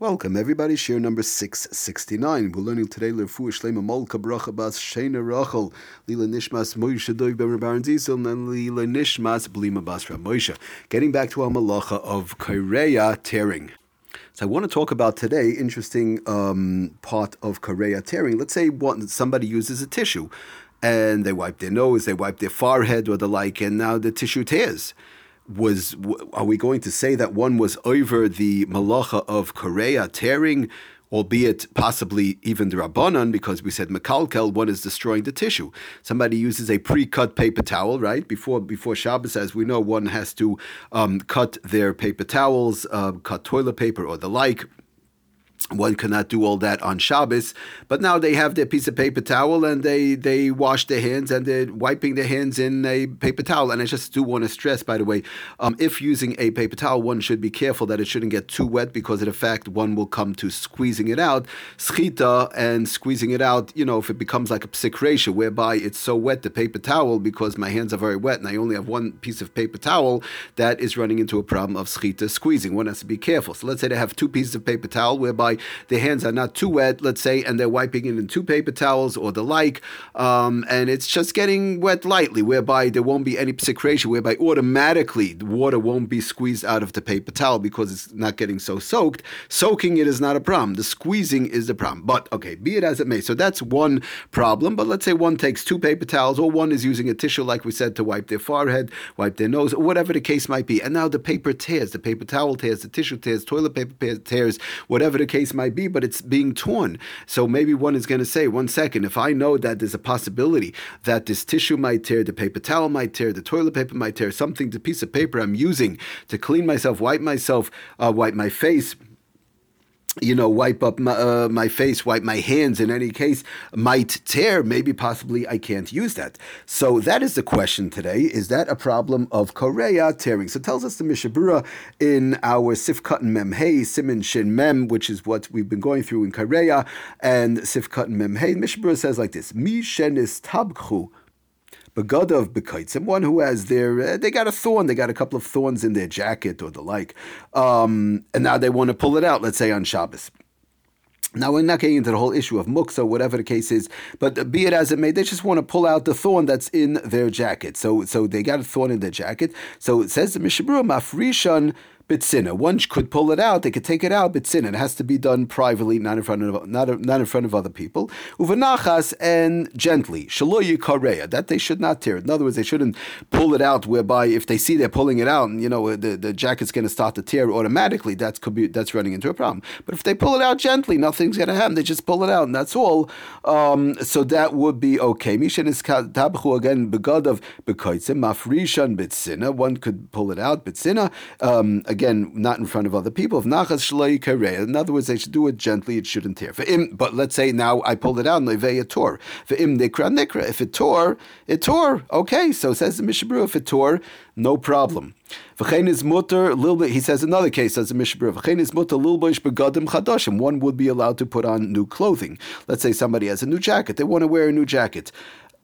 Welcome, everybody. Share number 669. We're learning today Lerfu Shlema Molka Bracha Bas Shena Rachel, Lila Nishmas Moshe Doig Ben Baron Zisel, and Lila Nishmas Blima Bas Moshe. Getting back to our malacha of Kore'a tearing. So I want to talk about today interesting um, part of Kore'a tearing. Let's say one, somebody uses a tissue and they wipe their nose, they wipe their forehead or the like, and now the tissue tears was are we going to say that one was over the malacha of Kore'a tearing, albeit possibly even the rabbanon, because we said mekalkel, one is destroying the tissue. Somebody uses a pre-cut paper towel, right before before Shabbos, as we know, one has to um, cut their paper towels, uh, cut toilet paper or the like one cannot do all that on Shabbos, but now they have their piece of paper towel and they they wash their hands and they're wiping their hands in a paper towel. And I just do want to stress, by the way, um, if using a paper towel, one should be careful that it shouldn't get too wet because in effect one will come to squeezing it out, schita, and squeezing it out. You know, if it becomes like a ratio whereby it's so wet the paper towel because my hands are very wet and I only have one piece of paper towel, that is running into a problem of schita squeezing. One has to be careful. So let's say they have two pieces of paper towel whereby their hands are not too wet, let's say, and they're wiping it in two paper towels or the like, um, and it's just getting wet lightly, whereby there won't be any secretion, whereby automatically the water won't be squeezed out of the paper towel because it's not getting so soaked. Soaking it is not a problem. The squeezing is the problem. But okay, be it as it may. So that's one problem. But let's say one takes two paper towels, or one is using a tissue, like we said, to wipe their forehead, wipe their nose, or whatever the case might be. And now the paper tears, the paper towel tears, the tissue tears, toilet paper tears, whatever the case might be, but it's being torn. So maybe one is going to say, one second, if I know that there's a possibility that this tissue might tear, the paper towel might tear, the toilet paper might tear, something, the piece of paper I'm using to clean myself, wipe myself, uh, wipe my face, you know, wipe up my, uh, my, face, wipe my hands in any case, might tear. Maybe possibly I can't use that. So that is the question today. Is that a problem of Kore'a tearing? So tells us the Mishnah Berurah in our Sifkat and Mem Hey, Simin Shin Mem, which is what we've been going through in Kore'a, and Sifkat and Mem Hey. Mishnah Berurah says like this: Mi shenis tabchu Begadav bekaitzim, one who has their, uh, they got a thorn, they got a couple of thorns in their jacket or the like, um, and now they want to pull it out, let's say on Shabbos. Now we're not getting into the whole issue of muksa, whatever the case is, but be it as it may, they just want to pull out the thorn that's in their jacket. So, so they got a thorn in their jacket. So it says the Mishnah Berurah mafrishan bitzina. One could pull it out; they could take it out bitzina. It has to be done privately, not in front of not, not in front of other people. Uvanachas and gently. Shaloyu kareya that they should not tear. It. In other words, they shouldn't pull it out. Whereby if they see they're pulling it out, and you know the, the jacket's going to start to tear automatically, that's could be that's running into a problem. But if they pull it out gently, nothing's going to happen. They just pull it out, and that's all. Um, so that would be okay. Mishan is tabchu again begadav bekoitzim mafrishan bitzina. One could pull it out bitzina. Um, again, not in front of other people. In other words, they should do it gently, it shouldn't tear. But let's say now I pulled it out. If it tore, it tore. Okay, so says the Mishnah Berurah, if it tore, no problem. He says another case little begadim chadashim. One would be allowed to put on new clothing. Let's say somebody has a new jacket. They want to wear a new jacket.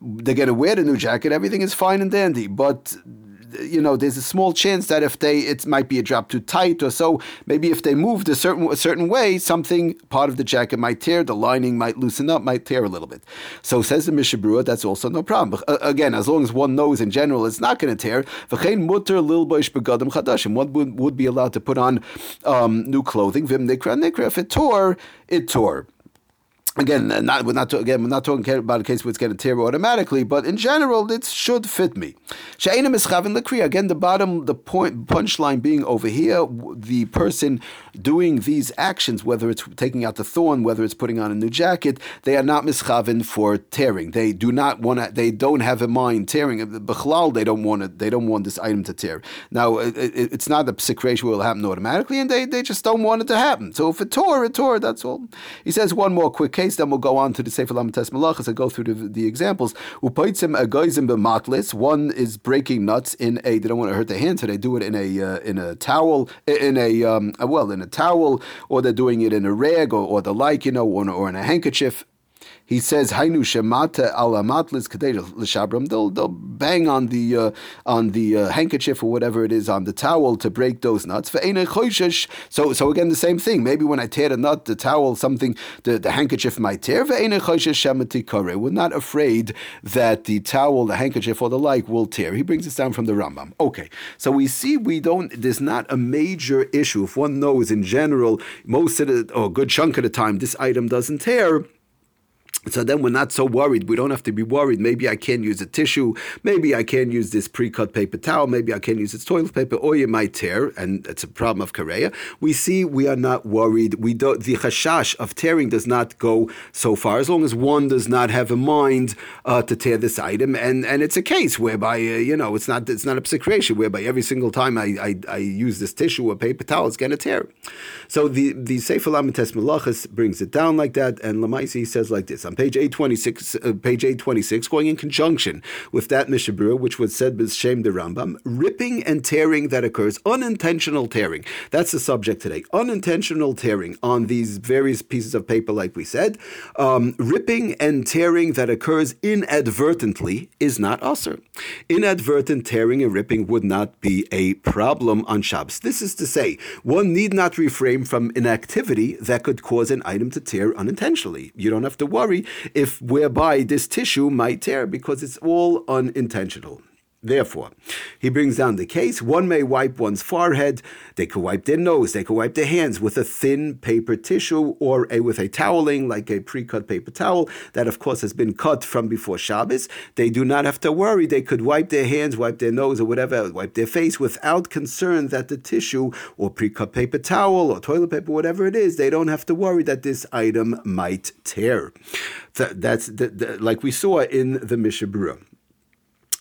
They're going to wear the new jacket. Everything is fine and dandy, but you know, there's a small chance that if they, it might be a drop too tight or so. Maybe if they moved a certain a certain way, something part of the jacket might tear, the lining might loosen up, might tear a little bit. So says the Mishnah Berurah, that's also no problem. Uh, again, as long as one knows in general it's not going to tear, v'chein mutter lil begadim chadashim. One would, would be allowed to put on um, new clothing. Vim nikra nikra. If it tore, it tore again, not, we're not again we're not talking about a case where it's going to tear automatically, but in general, it should fit me. Again, the bottom, the point punchline being over here, the person doing these actions, whether it's taking out the thorn, whether it's putting on a new jacket, they are not mischavin for tearing. They do not want to. They don't have in mind tearing. Bechlal, they don't want it. They don't want this item to tear. Now, it, it, it's not a situation will happen automatically, and they, they just don't want it to happen. So if it tore, it tore. That's all. He says one more quick case, then we'll go on to the Sefer Lamates Malachas and go through the, the examples. Upaitzim agoizim b'matlis. One is breaking nuts in a. They don't want to hurt their hand, so they do it in a uh, in a towel, in a um, well, in a towel, or they're doing it in a rag or, or the like, you know, or, or in a handkerchief. He says Hainu Shemata Alamatlis L'Shabram. They'll they'll bang on the uh, on the uh, handkerchief or whatever it is on the towel to break those nuts. So so again the same thing. Maybe when I tear the nut, the towel, something the, the handkerchief might tear. We're not afraid that the towel, the handkerchief, or the like will tear. He brings this down from the Rambam. Okay, so we see we don't. There's not a major issue if one knows in general most of the or a good chunk of the time this item doesn't tear so then we're not so worried. We don't have to be worried. Maybe I can't use a tissue. Maybe I can't use this pre-cut paper towel. Maybe I can't use this toilet paper, or you might tear, and it's a problem of Kore'a. We see we are not worried. We don't. The chashash of tearing does not go so far as long as one does not have a mind uh, to tear this item, and and it's a case whereby uh, you know it's not it's not a situation whereby every single time I, I, I use this tissue or paper towel, it's going to tear. So the the Sefer Lamites Malachas brings it down like that, and Lamaisi says like this on page 826, uh, page 826, going in conjunction with that Mishnah Berurah, which was said with Shem the Rambam, ripping and tearing that occurs, unintentional tearing. That's the subject today. Unintentional tearing on these various pieces of paper, like we said. Um, ripping and tearing that occurs inadvertently is not usher. Inadvertent tearing and ripping would not be a problem on Shabbos. This is to say, one need not refrain from an activity that could cause an item to tear unintentionally. You don't have to worry if whereby this tissue might tear because it's all unintentional. Therefore, he brings down the case. One may wipe one's forehead. They could wipe their nose. They could wipe their hands with a thin paper tissue or a, with a toweling, like a pre-cut paper towel that, of course, has been cut from before Shabbos. They do not have to worry. They could wipe their hands, wipe their nose, or whatever, wipe their face without concern that the tissue or pre-cut paper towel or toilet paper, whatever it is, they don't have to worry that this item might tear. That's the, the, like we saw in the Mishnah Berurah.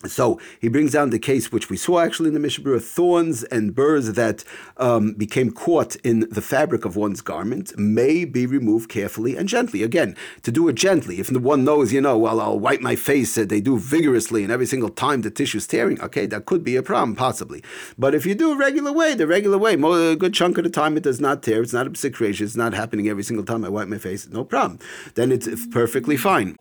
So he brings down the case which we saw actually in the Mishnah Berurah, thorns and burrs that um, became caught in the fabric of one's garment may be removed carefully and gently. Again, to do it gently. If the one knows, you know, well, I'll wipe my face, uh, they do vigorously, and every single time the tissue's tearing, okay, that could be a problem, possibly. But if you do a regular way, the regular way, a good chunk of the time it does not tear, it's not a secretion, it's not happening every single time I wipe my face, no problem. Then it's perfectly fine.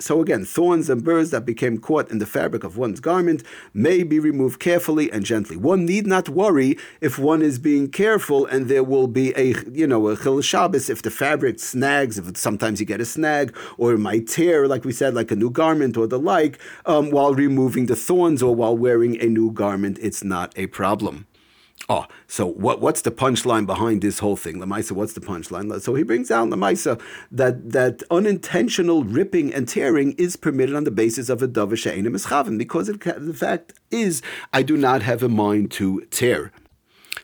So again, thorns and burrs that became caught in the fabric of one's garment may be removed carefully and gently. One need not worry if one is being careful and there will be a, you know, a chil Shabbos if the fabric snags, if sometimes you get a snag, or it might tear, like we said, like a new garment or the like, um, while removing the thorns or while wearing a new garment, it's not a problem. Oh, so what, what's the punchline behind this whole thing? Lamaisa, what's the punchline? So he brings down Lamaisa that that unintentional ripping and tearing is permitted on the basis of a davar she'enim eschaven because it, the fact is I do not have a mind to tear.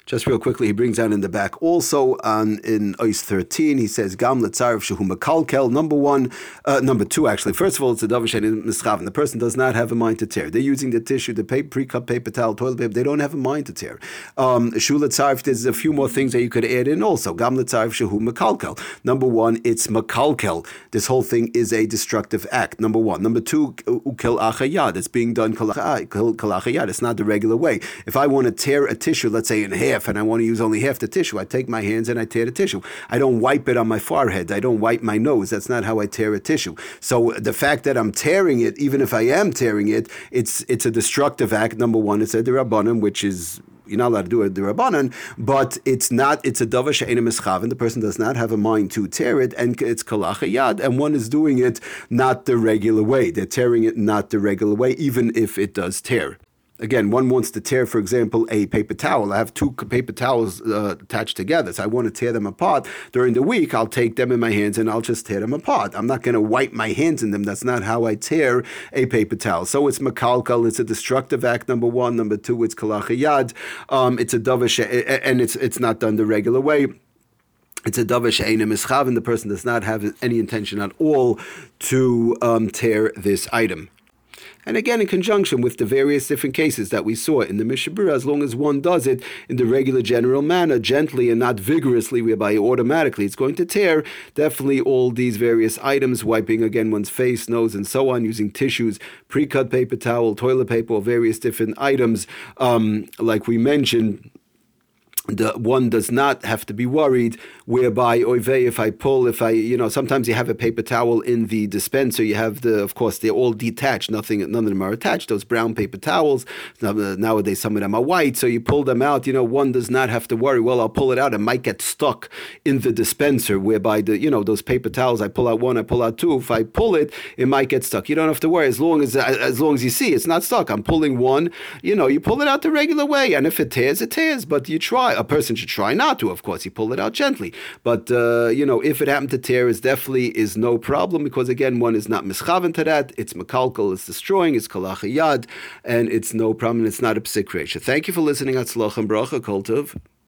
Just real quickly, he brings out in the back also on in Ois 13, he says, Gam letzarif shehu makalkel, number one, uh, number two, actually. First of all, it's a davar mischaven. The person does not have a mind to tear. They're using the tissue, the pre-cut paper towel, toilet paper. They don't have a mind to tear. Um, shu letzarif, there's a few more things that you could add in also. Gam letzarif shehu makalkel. Number one, it's makalkel. This whole thing is a destructive act. Number one. Number two, ukel achayad. It's being done kalachayad. It's not the regular way. If I want to tear a tissue, let's say in half, half and I want to use only half the tissue, I take my hands and I tear the tissue. I don't wipe it on my forehead. I don't wipe my nose. That's not how I tear a tissue. So the fact that I'm tearing it, even if I am tearing it, it's it's a destructive act. Number one, it's a derabanan, which is you're not allowed to do it the rabbanan, but it's not. It's a davar she'enim eschavin. The person does not have a mind to tear it, and it's kalacha yad, and one is doing it not the regular way. They're tearing it not the regular way, even if it does tear. Again, one wants to tear, for example, a paper towel. I have two paper towels uh, attached together, so I want to tear them apart. During the week, I'll take them in my hands and I'll just tear them apart. I'm not going to wipe my hands in them. That's not how I tear a paper towel. So it's makalkal. It's a destructive act. Number one. Number two. It's kalachayad. Um, it's a davish, and it's it's not done the regular way it's a davar she'enim ischav, and the person does not have any intention at all to um, tear this item. And again, in conjunction with the various different cases that we saw in the Mishnah Berurah, as long as one does it in the regular general manner, gently and not vigorously, whereby automatically it's going to tear, definitely all these various items, wiping again one's face, nose, and so on, using tissues, pre cut paper towel, toilet paper, or various different items, um, like we mentioned the one does not have to be worried whereby oive if I pull if I you know sometimes you have a paper towel in the dispenser. You have the of course they're all detached. Nothing none of them are attached. Those brown paper towels. Uh, nowadays some of them are white. So you pull them out you know one does not have to worry well I'll pull it out. It might get stuck in the dispenser whereby the you know those paper towels I pull out one I pull out two. If I pull it it might get stuck. You don't have to worry. As long as uh, as long as you see it's not stuck. I'm pulling one. You know you pull it out the regular way. And if it tears it tears. But you try a person should try not to. Of course, you pull it out gently. But uh, you know, if it happened to tear, is definitely is no problem because again, one is not mischaven to that. It's makalkal, it's destroying, it's kalachayad, and it's no problem. It's not a psik Thank you for listening. Atzloch and bracha, Kultov.